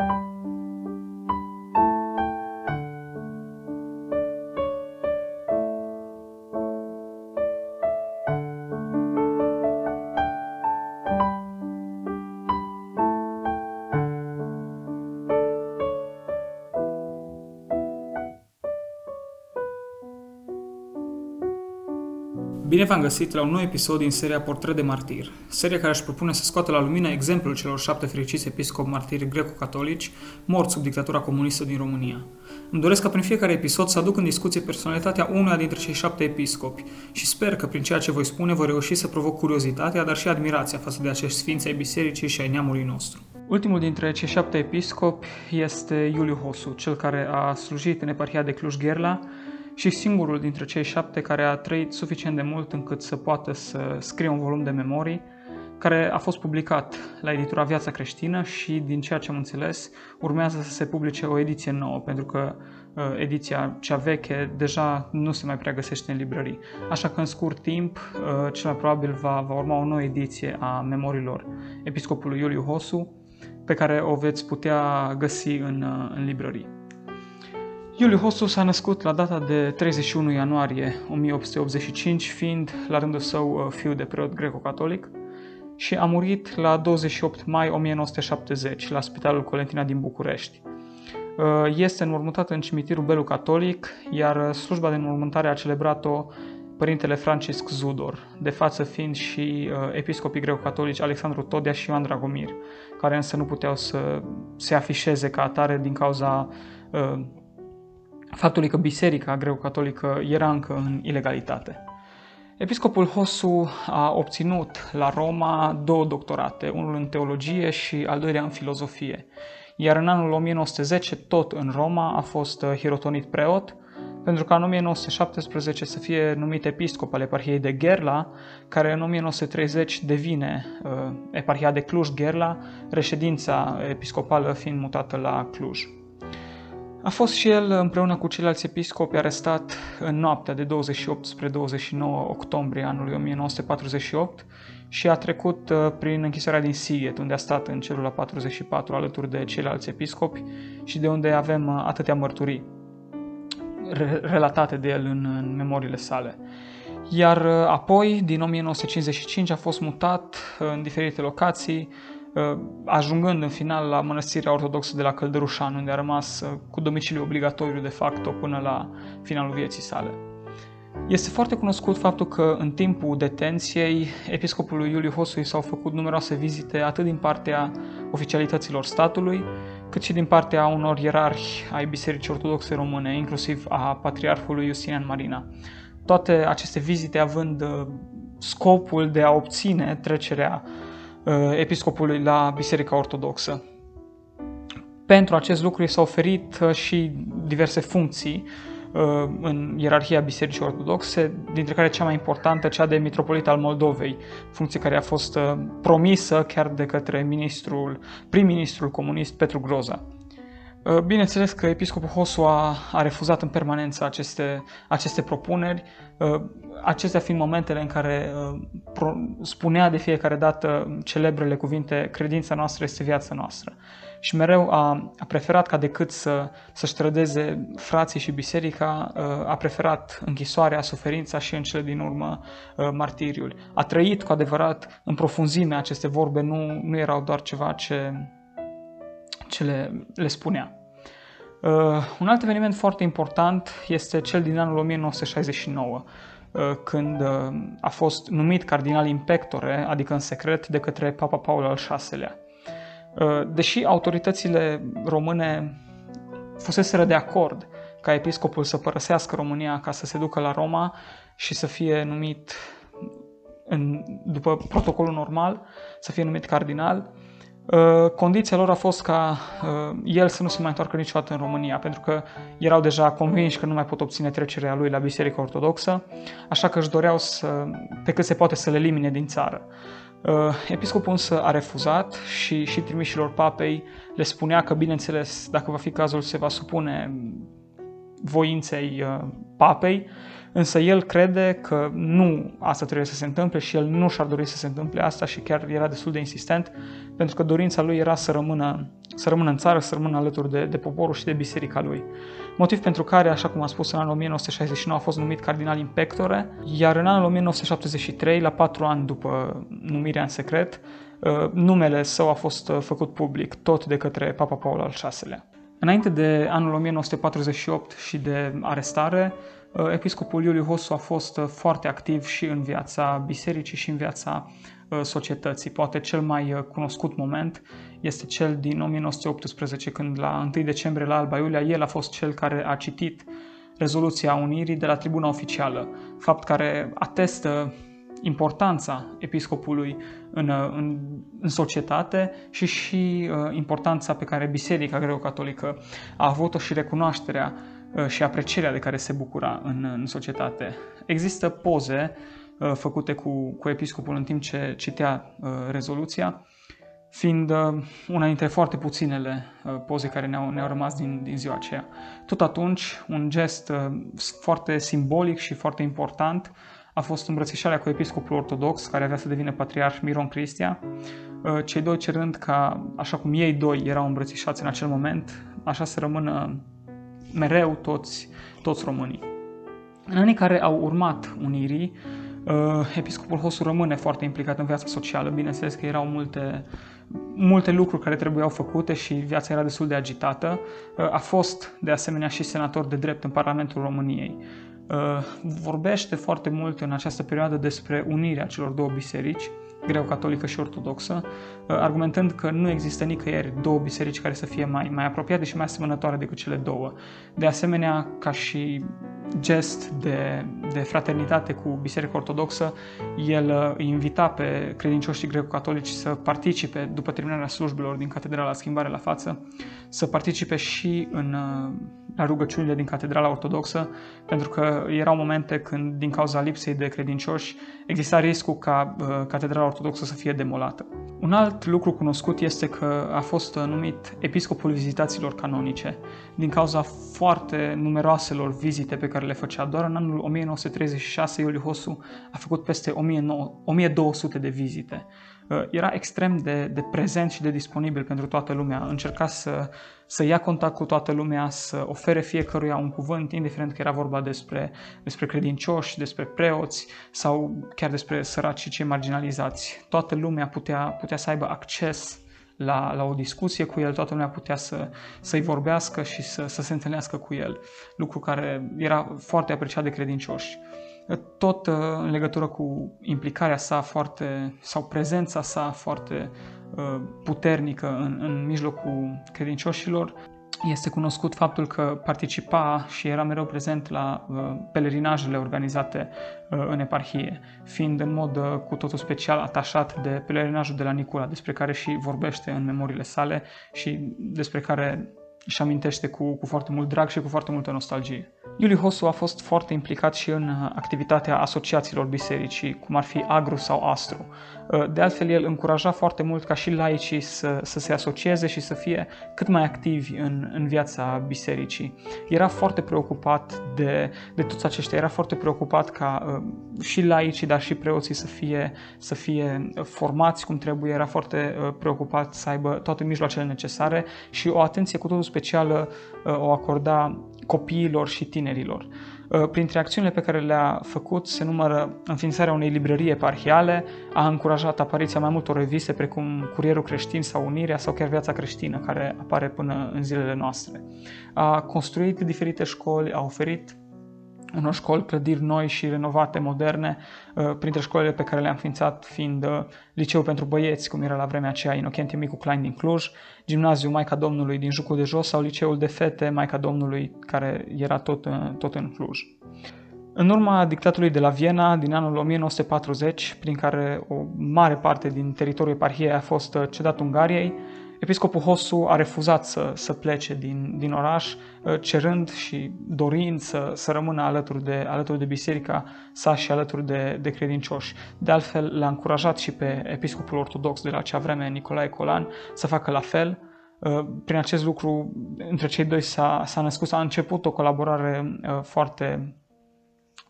Thank you. Bine v-am găsit la un nou episod din seria Portret de Martir, seria care își propune să scoată la lumină exemplul celor șapte fericiți episcopi martiri greco-catolici morți sub dictatura comunistă din România. Îmi doresc ca prin fiecare episod să aduc în discuție personalitatea unuia dintre cei șapte episcopi și sper că prin ceea ce voi spune voi reuși să provoc curiozitatea, dar și admirația față de acești sfinți ai bisericii și ai neamului nostru. Ultimul dintre cei șapte episcopi este Iuliu Hosu, cel care a slujit în eparhia de Cluj-Gherla și singurul dintre cei șapte care a trăit suficient de mult încât să poată să scrie un volum de memorii care a fost publicat la editura Viața Creștină și, din ceea ce am înțeles, urmează să se publice o ediție nouă, pentru că uh, ediția cea veche deja nu se mai prea găsește în librării. Așa că, în scurt timp, uh, cel mai probabil va, va urma o nouă ediție a memorilor episcopului Iuliu Hosu, pe care o veți putea găsi în, uh, în librării. Iuliu Hosu s-a născut la data de 31 ianuarie 1885, fiind la rândul său uh, fiu de preot greco-catolic, și a murit la 28 mai 1970 la Spitalul Colentina din București. Uh, este înmormântat în cimitirul Belu Catolic, iar uh, slujba de înmormântare a celebrat-o părintele Francisc Zudor, de față fiind și episcopii greco-catolici Alexandru Todea și Ioan Dragomir, care însă nu puteau să se afișeze ca atare din cauza faptului că biserica greu-catolică era încă în ilegalitate. Episcopul Hosu a obținut la Roma două doctorate, unul în teologie și al doilea în filozofie. Iar în anul 1910, tot în Roma, a fost uh, hirotonit preot, pentru ca în 1917 să fie numit episcop al eparhiei de Gerla, care în 1930 devine uh, eparhia de Cluj-Gerla, reședința episcopală fiind mutată la Cluj. A fost și el împreună cu ceilalți episcopi arestat în noaptea de 28 spre 29 octombrie anului 1948 și a trecut uh, prin închisoarea din Sighet, unde a stat în celula 44 alături de ceilalți episcopi și de unde avem uh, atâtea mărturii relatate de el în, în memoriile sale. Iar uh, apoi, din 1955, a fost mutat în diferite locații, Uh, ajungând în final la mănăstirea ortodoxă de la Căldărușan, unde a rămas uh, cu domiciliu obligatoriu de facto până la finalul vieții sale. Este foarte cunoscut faptul că în timpul detenției episcopului Iuliu Hosui s-au făcut numeroase vizite atât din partea oficialităților statului, cât și din partea unor ierarhi ai Bisericii Ortodoxe Române, inclusiv a Patriarhului Justinian Marina. Toate aceste vizite având uh, scopul de a obține trecerea Uh, episcopului la Biserica Ortodoxă. Pentru acest lucru i s-au oferit uh, și diverse funcții uh, în ierarhia Bisericii Ortodoxe, dintre care cea mai importantă, cea de mitropolit al Moldovei, funcție care a fost promisă chiar de către ministrul, prim-ministrul comunist Petru Groza. Bineînțeles că episcopul Hosu a, a refuzat în permanență aceste, aceste propuneri, acestea fiind momentele în care uh, spunea de fiecare dată celebrele cuvinte, credința noastră este viața noastră. Și mereu a, a preferat ca decât să, să-și trădeze frații și biserica, uh, a preferat închisoarea, suferința și în cele din urmă uh, martiriul. A trăit cu adevărat în profunzime aceste vorbe, nu, nu erau doar ceva ce, ce le, le spunea. Uh, un alt eveniment foarte important este cel din anul 1969, Uh, când uh, a fost numit cardinal impectore, adică în secret, de către Papa Paul al VI-lea. Uh, deși autoritățile române fuseseră de acord ca episcopul să părăsească România ca să se ducă la Roma și să fie numit în, după protocolul normal, să fie numit cardinal, Uh, condiția lor a fost ca uh, el să nu se mai întoarcă niciodată în România, pentru că erau deja convinși că nu mai pot obține trecerea lui la Biserica Ortodoxă, așa că își doreau să, pe cât se poate să le elimine din țară. Uh, episcopul însă a refuzat și, și trimișilor papei le spunea că, bineînțeles, dacă va fi cazul, se va supune voinței papei, Însă el crede că nu asta trebuie să se întâmple și el nu și-ar dori să se întâmple asta și chiar era destul de insistent pentru că dorința lui era să rămână, să rămână în țară, să rămână alături de, de poporul și de biserica lui. Motiv pentru care, așa cum am spus, în anul 1969 a fost numit cardinal in pectore, iar în anul 1973, la patru ani după numirea în secret, uh, numele său a fost uh, făcut public, tot de către Papa Paul al VI-lea. Înainte de anul 1948 și de arestare, uh, episcopul Iuliu Hosu a fost foarte activ și în viața bisericii și în viața societății. Poate cel mai cunoscut moment este cel din 1918, când la 1 decembrie la Alba Iulia, el a fost cel care a citit rezoluția Unirii de la tribuna oficială, fapt care atestă importanța episcopului în, în, în societate și și uh, importanța pe care Biserica Greco-Catolică a avut-o și recunoașterea uh, și aprecierea de care se bucura în, în societate. Există poze uh, făcute cu, cu episcopul în timp ce citea uh, rezoluția fiind uh, una dintre foarte puținele uh, poze care ne-au, ne-au rămas din, din ziua aceea. Tot atunci, un gest uh, foarte simbolic și foarte important a fost îmbrățișarea cu episcopul ortodox, care avea să devină patriarh Miron Cristia, cei doi cerând ca, așa cum ei doi erau îmbrățișați în acel moment, așa să rămână mereu toți, toți românii. În anii care au urmat unirii, episcopul Hosu rămâne foarte implicat în viața socială, bineînțeles că erau multe multe lucruri care trebuiau făcute și viața era destul de agitată. Uh, a fost, de asemenea, și senator de drept în Parlamentul României. Uh, vorbește foarte mult în această perioadă despre unirea celor două biserici, greu-catolică și ortodoxă, uh, argumentând că nu există nicăieri două biserici care să fie mai, mai apropiate și mai asemănătoare decât cele două. De asemenea, ca și gest de, de fraternitate cu Biserica Ortodoxă, el uh, îi invita pe credincioșii greco-catolici să participe, după terminarea slujbelor din Catedrala Schimbare la Față, să participe și în, uh, la rugăciunile din Catedrala Ortodoxă, pentru că erau momente când, din cauza lipsei de credincioși, exista riscul ca uh, Catedrala Ortodoxă să fie demolată. Un alt lucru cunoscut este că a fost numit episcopul vizitațiilor canonice, din cauza foarte numeroaselor vizite pe care le făcea. Doar în anul 1936 Iuliu Hosu a făcut peste 1200 de vizite. Uh, era extrem de, de prezent și de disponibil pentru toată lumea. Încerca să, să ia contact cu toată lumea, să ofere fiecăruia un cuvânt, indiferent că era vorba despre, despre credincioși, despre preoți sau chiar despre săraci și cei marginalizați. Toată lumea putea, putea să aibă acces la, la o discuție cu el, toată lumea putea să, să-i vorbească și să, să se întâlnească cu el, lucru care era foarte apreciat de credincioși. Tot uh, în legătură cu implicarea sa foarte, sau prezența sa foarte uh, puternică în, în mijlocul credincioșilor, este cunoscut faptul că participa și era mereu prezent la uh, pelerinajele organizate uh, în eparhie, fiind în mod uh, cu totul special atașat de pelerinajul de la Nicula, despre care și vorbește în memoriile sale și despre care își amintește cu, cu foarte mult drag și cu foarte multă nostalgie. Iuliu Hosu a fost foarte implicat și în uh, activitatea asociațiilor bisericii, cum ar fi Agru sau Astru. Uh, de altfel, el încuraja foarte mult ca și laicii să, să se asocieze și să fie cât mai activi în, în viața bisericii. Era foarte preocupat de, de toți aceștia, era foarte preocupat ca uh, și laicii, dar și preoții să fie, să fie formați cum trebuie, era foarte preocupat să aibă toate mijloacele necesare și o atenție cu totul specială o acorda copiilor și tinerilor. Uh, printre acțiunile pe care le-a făcut se numără înființarea unei librării eparhiale, a încurajat apariția mai multor reviste precum Curierul Creștin sau Unirea sau chiar Viața Creștină, care apare până în zilele noastre. A construit diferite școli, a oferit unor școli, clădiri noi și renovate, moderne, uh, printre școlile pe care le-am ființat fiind uh, Liceul pentru băieți, cum era la vremea aceea Inocentie Micu Klein din Cluj, Gimnaziul Maica Domnului din Jucul de Jos sau Liceul de fete Maica Domnului, care era tot, uh, tot în Cluj. În urma dictatului de la Viena din anul 1940, prin care o mare parte din teritoriul eparhiei a fost cedat Ungariei, Episcopul Hosu a refuzat să, să plece din, din oraș, uh, cerând și dorind să, să rămână alături de, alături de biserica sa și alături de, de credincioși. De altfel, l-a încurajat și pe episcopul ortodox de la acea vreme, Nicolae Colan, să facă la fel. Uh, prin acest lucru, între cei doi s-a, s-a născut, s-a început o colaborare uh, foarte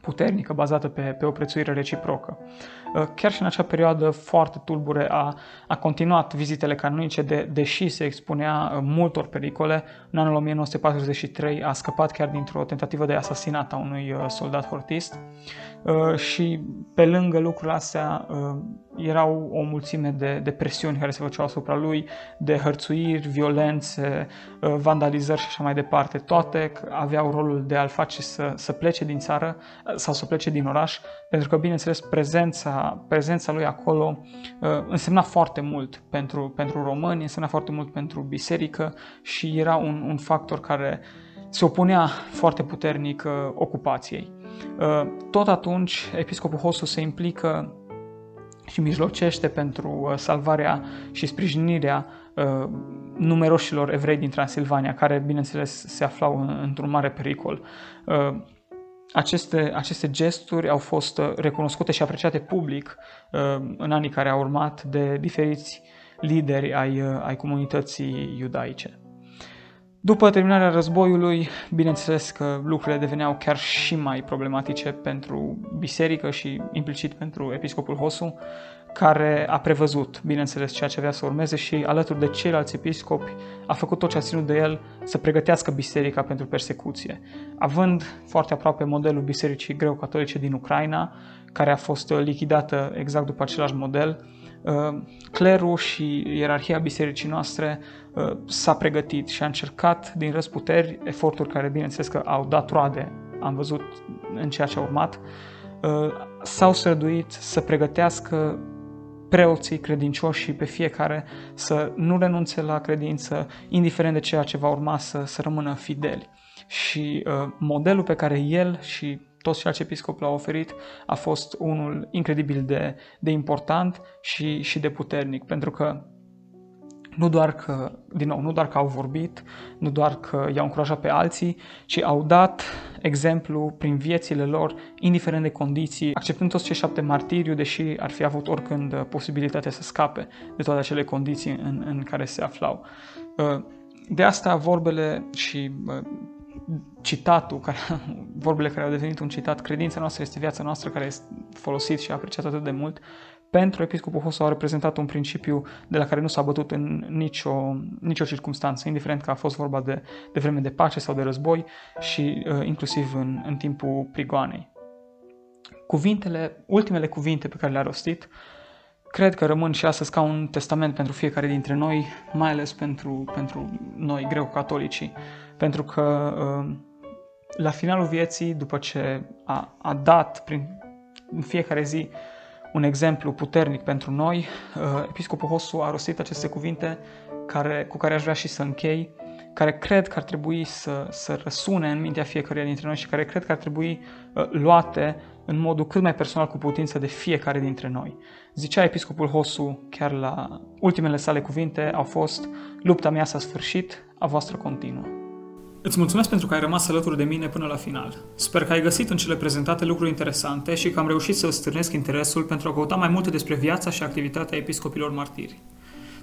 puternică, bazată pe, pe o prețuire reciprocă. Chiar și în acea perioadă foarte tulbure a, a continuat vizitele canonice, de, deși se expunea multor pericole. În anul 1943 a scăpat chiar dintr-o tentativă de asasinat a unui soldat hortist și pe lângă lucrurile astea erau o mulțime de, de presiuni care se făceau asupra lui, de hărțuiri, violențe, vandalizări și așa mai departe. Toate aveau rolul de a-l face să, să plece din țară sau să plece din oraș, pentru că, bineînțeles, prezența, prezența lui acolo uh, însemna foarte mult pentru, pentru români, însemna foarte mult pentru biserică și era un, un factor care se opunea foarte puternic uh, ocupației. Uh, tot atunci, episcopul Hosu se implică și mijlocește pentru salvarea și sprijinirea numeroșilor evrei din Transilvania, care, bineînțeles, se aflau într-un mare pericol aceste, aceste gesturi au fost uh, recunoscute și apreciate public uh, în anii care au urmat de diferiți lideri ai, uh, ai comunității iudaice. După terminarea războiului, bineînțeles că lucrurile deveneau chiar și mai problematice pentru biserică și implicit pentru episcopul Hosu, care a prevăzut, bineînțeles, ceea ce avea să urmeze și, alături de ceilalți episcopi, a făcut tot ce a ținut de el să pregătească biserica pentru persecuție. Având foarte aproape modelul bisericii greu-catolice din Ucraina, care a fost lichidată exact după același model, uh, clerul și ierarhia bisericii noastre uh, s-a pregătit și a încercat din răsputeri eforturi care, bineînțeles, că au dat roade, am văzut în ceea ce a urmat, uh, s-au străduit să pregătească preoții credincioși și pe fiecare să nu renunțe la credință, indiferent de ceea ce va urma să, să rămână fideli. Și uh, modelul pe care el și toți ceilalți episcopi l-au oferit a fost unul incredibil de, de important și, și de puternic, pentru că nu doar că, din nou, nu doar că au vorbit, nu doar că i-au încurajat pe alții, ci au dat exemplu prin viețile lor, indiferent de condiții, acceptând toți cei șapte martiriu, deși ar fi avut oricând posibilitatea să scape de toate acele condiții în, în care se aflau. Uh, de asta vorbele și uh, citatul, care, vorbele care au devenit un citat, credința noastră este viața noastră, care este folosit și apreciat atât de mult, pentru episcopul Hosu au reprezentat un principiu de la care nu s-a bătut în nicio, nicio circunstanță, indiferent că a fost vorba de, de vreme de pace sau de război și uh, inclusiv în, în timpul prigoanei. Cuvintele, ultimele cuvinte pe care le-a rostit, cred că rămân și astăzi ca un testament pentru fiecare dintre noi, mai ales pentru, pentru noi greu-catolicii, pentru că uh, la finalul vieții, după ce a, a dat prin în fiecare zi un exemplu puternic pentru noi. Uh, Episcopul Hosu a rostit aceste cuvinte care, cu care aș vrea și să închei, care cred că ar trebui să, să răsune în mintea fiecăruia dintre noi și care cred că ar trebui uh, luate în modul cât mai personal cu putință de fiecare dintre noi. Zicea Episcopul Hosu, chiar la ultimele sale cuvinte, au fost Lupta mea s-a sfârșit, a voastră continuă. Îți mulțumesc pentru că ai rămas alături de mine până la final. Sper că ai găsit în cele prezentate lucruri interesante și că am reușit să îți stârnesc interesul pentru a căuta mai multe despre viața și activitatea episcopilor martiri.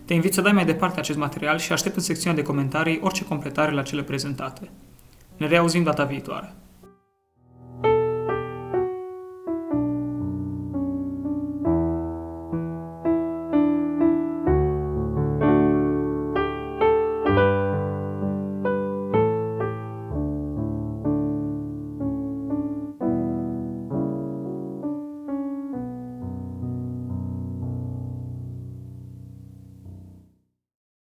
Te invit să dai mai departe acest material și aștept în secțiunea de comentarii orice completare la cele prezentate. Ne reauzim data viitoare.